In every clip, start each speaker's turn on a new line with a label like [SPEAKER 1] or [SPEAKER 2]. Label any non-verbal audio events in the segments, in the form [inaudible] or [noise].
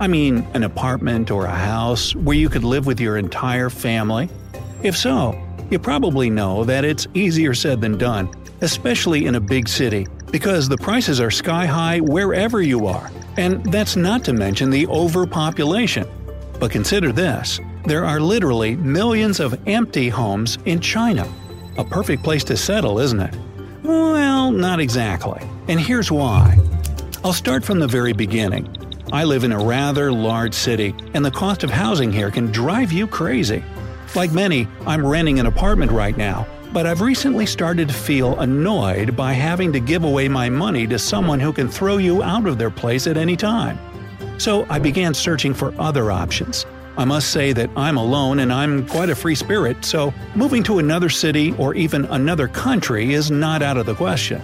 [SPEAKER 1] I mean, an apartment or a house where you could live with your entire family? If so, you probably know that it's easier said than done, especially in a big city, because the prices are sky high wherever you are. And that's not to mention the overpopulation. But consider this there are literally millions of empty homes in China. A perfect place to settle, isn't it? Well, not exactly. And here's why. I'll start from the very beginning. I live in a rather large city, and the cost of housing here can drive you crazy. Like many, I'm renting an apartment right now, but I've recently started to feel annoyed by having to give away my money to someone who can throw you out of their place at any time. So I began searching for other options. I must say that I'm alone and I'm quite a free spirit, so moving to another city or even another country is not out of the question.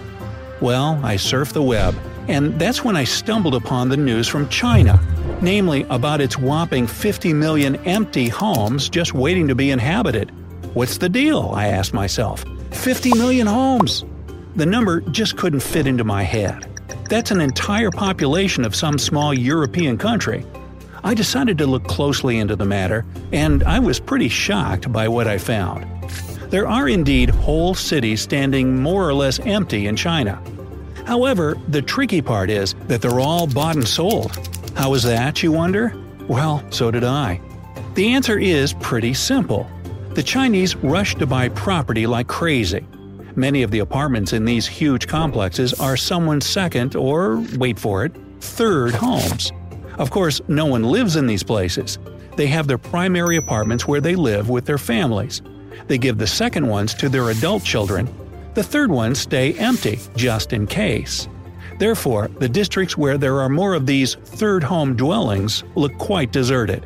[SPEAKER 1] Well, I surfed the web, and that's when I stumbled upon the news from China, namely about its whopping 50 million empty homes just waiting to be inhabited. What's the deal? I asked myself. 50 million homes! The number just couldn't fit into my head. That's an entire population of some small European country. I decided to look closely into the matter, and I was pretty shocked by what I found. There are indeed whole cities standing more or less empty in China. However, the tricky part is that they're all bought and sold. How is that, you wonder? Well, so did I. The answer is pretty simple. The Chinese rush to buy property like crazy. Many of the apartments in these huge complexes are someone's second or, wait for it, third homes. Of course, no one lives in these places. They have their primary apartments where they live with their families. They give the second ones to their adult children. The third ones stay empty, just in case. Therefore, the districts where there are more of these third home dwellings look quite deserted.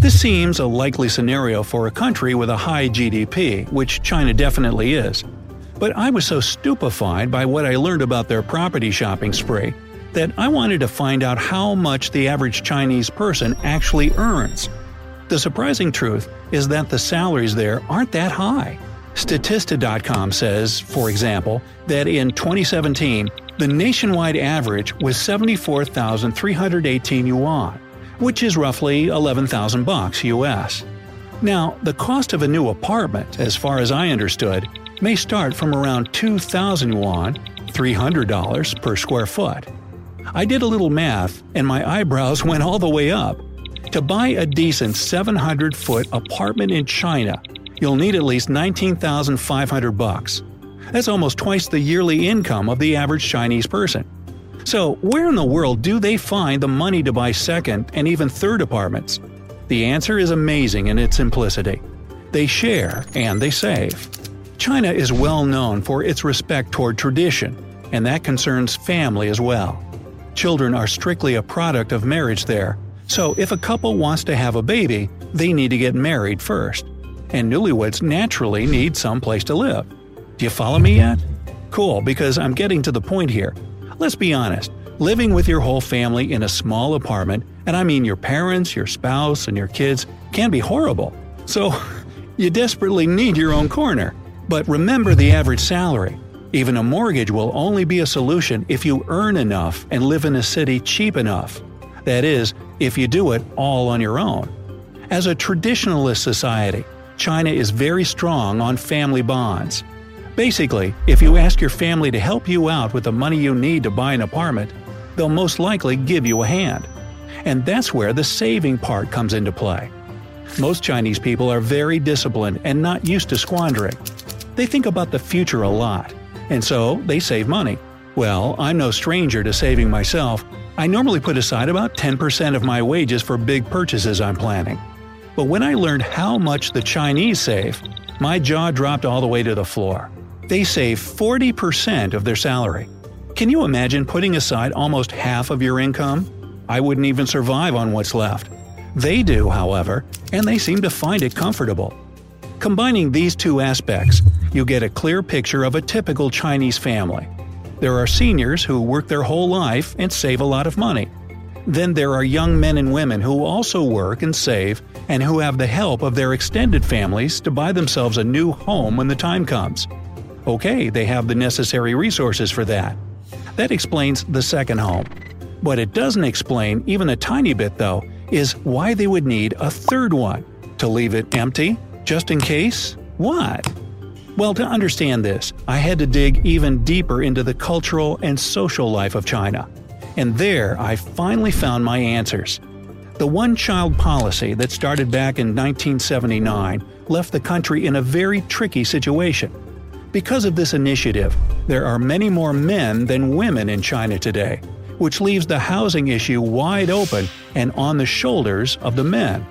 [SPEAKER 1] This seems a likely scenario for a country with a high GDP, which China definitely is. But I was so stupefied by what I learned about their property shopping spree that I wanted to find out how much the average Chinese person actually earns. The surprising truth is that the salaries there aren't that high. Statista.com says, for example, that in 2017, the nationwide average was 74,318 yuan, which is roughly 11,000 bucks US. Now, the cost of a new apartment, as far as I understood, may start from around 2,000 yuan, $300 per square foot. I did a little math, and my eyebrows [laughs] went all the way up. To buy a decent 700 foot apartment in China, you'll need at least 19,500 bucks. That's almost twice the yearly income of the average Chinese person. So, where in the world do they find the money to buy second and even third apartments? The answer is amazing in its simplicity. They share and they save. China is well known for its respect toward tradition, and that concerns family as well. Children are strictly a product of marriage there, so if a couple wants to have a baby, they need to get married first. And newlyweds naturally need some place to live. Do you follow me yet? Cool, because I'm getting to the point here. Let's be honest, Living with your whole family in a small apartment, and I mean your parents, your spouse, and your kids, can be horrible. So, [laughs] you desperately need your own corner. But remember the average salary. Even a mortgage will only be a solution if you earn enough and live in a city cheap enough. That is, if you do it all on your own. As a traditionalist society, China is very strong on family bonds. Basically, if you ask your family to help you out with the money you need to buy an apartment, they'll most likely give you a hand. And that's where the saving part comes into play. Most Chinese people are very disciplined and not used to squandering. They think about the future a lot and so they save money. Well, I'm no stranger to saving myself. I normally put aside about 10% of my wages for big purchases I'm planning. But when I learned how much the Chinese save, my jaw dropped all the way to the floor. They save 40% of their salary. Can you imagine putting aside almost half of your income? I wouldn't even survive on what's left. They do, however, and they seem to find it comfortable. Combining these two aspects, you get a clear picture of a typical Chinese family. There are seniors who work their whole life and save a lot of money. Then there are young men and women who also work and save and who have the help of their extended families to buy themselves a new home when the time comes. Okay, they have the necessary resources for that. That explains the second home. What it doesn't explain, even a tiny bit though, is why they would need a third one. To leave it empty? Just in case? What? Well, to understand this, I had to dig even deeper into the cultural and social life of China. And there, I finally found my answers. The one child policy that started back in 1979 left the country in a very tricky situation. Because of this initiative, there are many more men than women in China today, which leaves the housing issue wide open and on the shoulders of the men.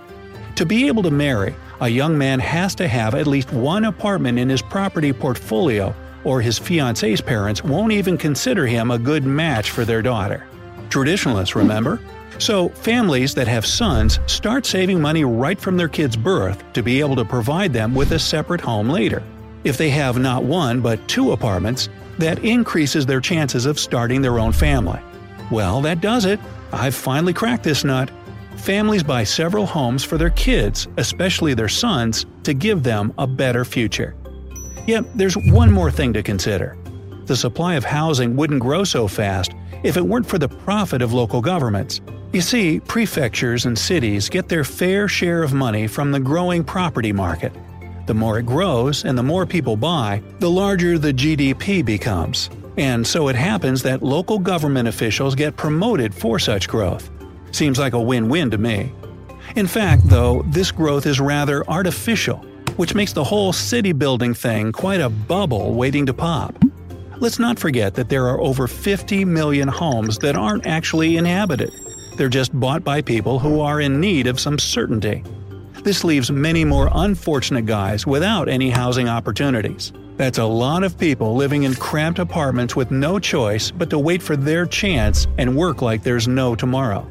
[SPEAKER 1] To be able to marry, a young man has to have at least one apartment in his property portfolio, or his fiance's parents won't even consider him a good match for their daughter. Traditionalists, remember? So, families that have sons start saving money right from their kids' birth to be able to provide them with a separate home later. If they have not one but two apartments, that increases their chances of starting their own family. Well, that does it. I've finally cracked this nut families buy several homes for their kids, especially their sons, to give them a better future. Yet, there's one more thing to consider. The supply of housing wouldn't grow so fast if it weren't for the profit of local governments. You see, prefectures and cities get their fair share of money from the growing property market. The more it grows and the more people buy, the larger the GDP becomes. And so it happens that local government officials get promoted for such growth. Seems like a win win to me. In fact, though, this growth is rather artificial, which makes the whole city building thing quite a bubble waiting to pop. Let's not forget that there are over 50 million homes that aren't actually inhabited. They're just bought by people who are in need of some certainty. This leaves many more unfortunate guys without any housing opportunities. That's a lot of people living in cramped apartments with no choice but to wait for their chance and work like there's no tomorrow.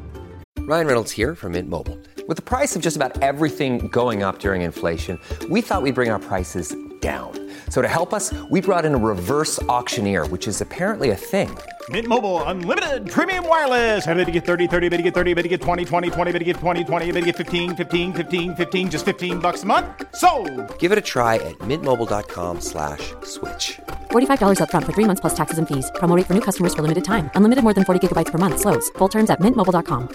[SPEAKER 2] Ryan Reynolds here from Mint Mobile. With the price of just about everything going up during inflation, we thought we'd bring our prices down. So to help us, we brought in a reverse auctioneer, which is apparently a thing.
[SPEAKER 3] Mint Mobile unlimited premium wireless. Ready to get 30, 30, bit to get 30, bit to get 20, 20, 20, bit to get 20, 20, bit to get 15, 15, 15, 15 just 15 bucks a month. So,
[SPEAKER 2] Give it a try at mintmobile.com/switch. slash
[SPEAKER 4] $45 up front for 3 months plus taxes and fees. Promo rate for new customers for limited time. Unlimited more than 40 gigabytes per month slows. Full terms at mintmobile.com.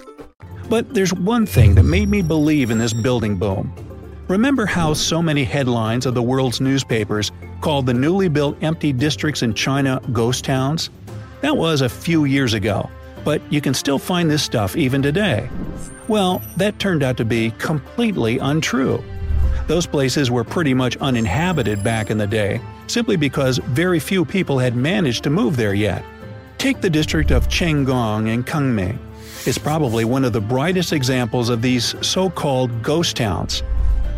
[SPEAKER 1] But there's one thing that made me believe in this building boom. Remember how so many headlines of the world's newspapers called the newly built empty districts in China ghost towns? That was a few years ago, but you can still find this stuff even today. Well, that turned out to be completely untrue. Those places were pretty much uninhabited back in the day, simply because very few people had managed to move there yet. Take the district of Chenggong in Kunming It's probably one of the brightest examples of these so called ghost towns.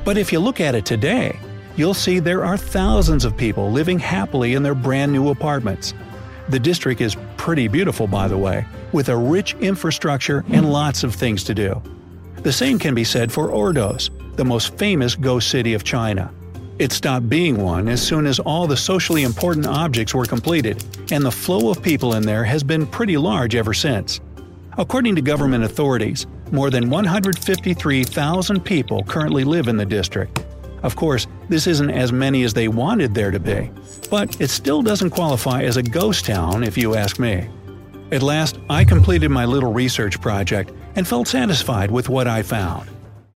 [SPEAKER 1] But if you look at it today, you'll see there are thousands of people living happily in their brand new apartments. The district is pretty beautiful, by the way, with a rich infrastructure and lots of things to do. The same can be said for Ordos, the most famous ghost city of China. It stopped being one as soon as all the socially important objects were completed, and the flow of people in there has been pretty large ever since. According to government authorities, more than 153,000 people currently live in the district. Of course, this isn't as many as they wanted there to be, but it still doesn't qualify as a ghost town if you ask me. At last, I completed my little research project and felt satisfied with what I found.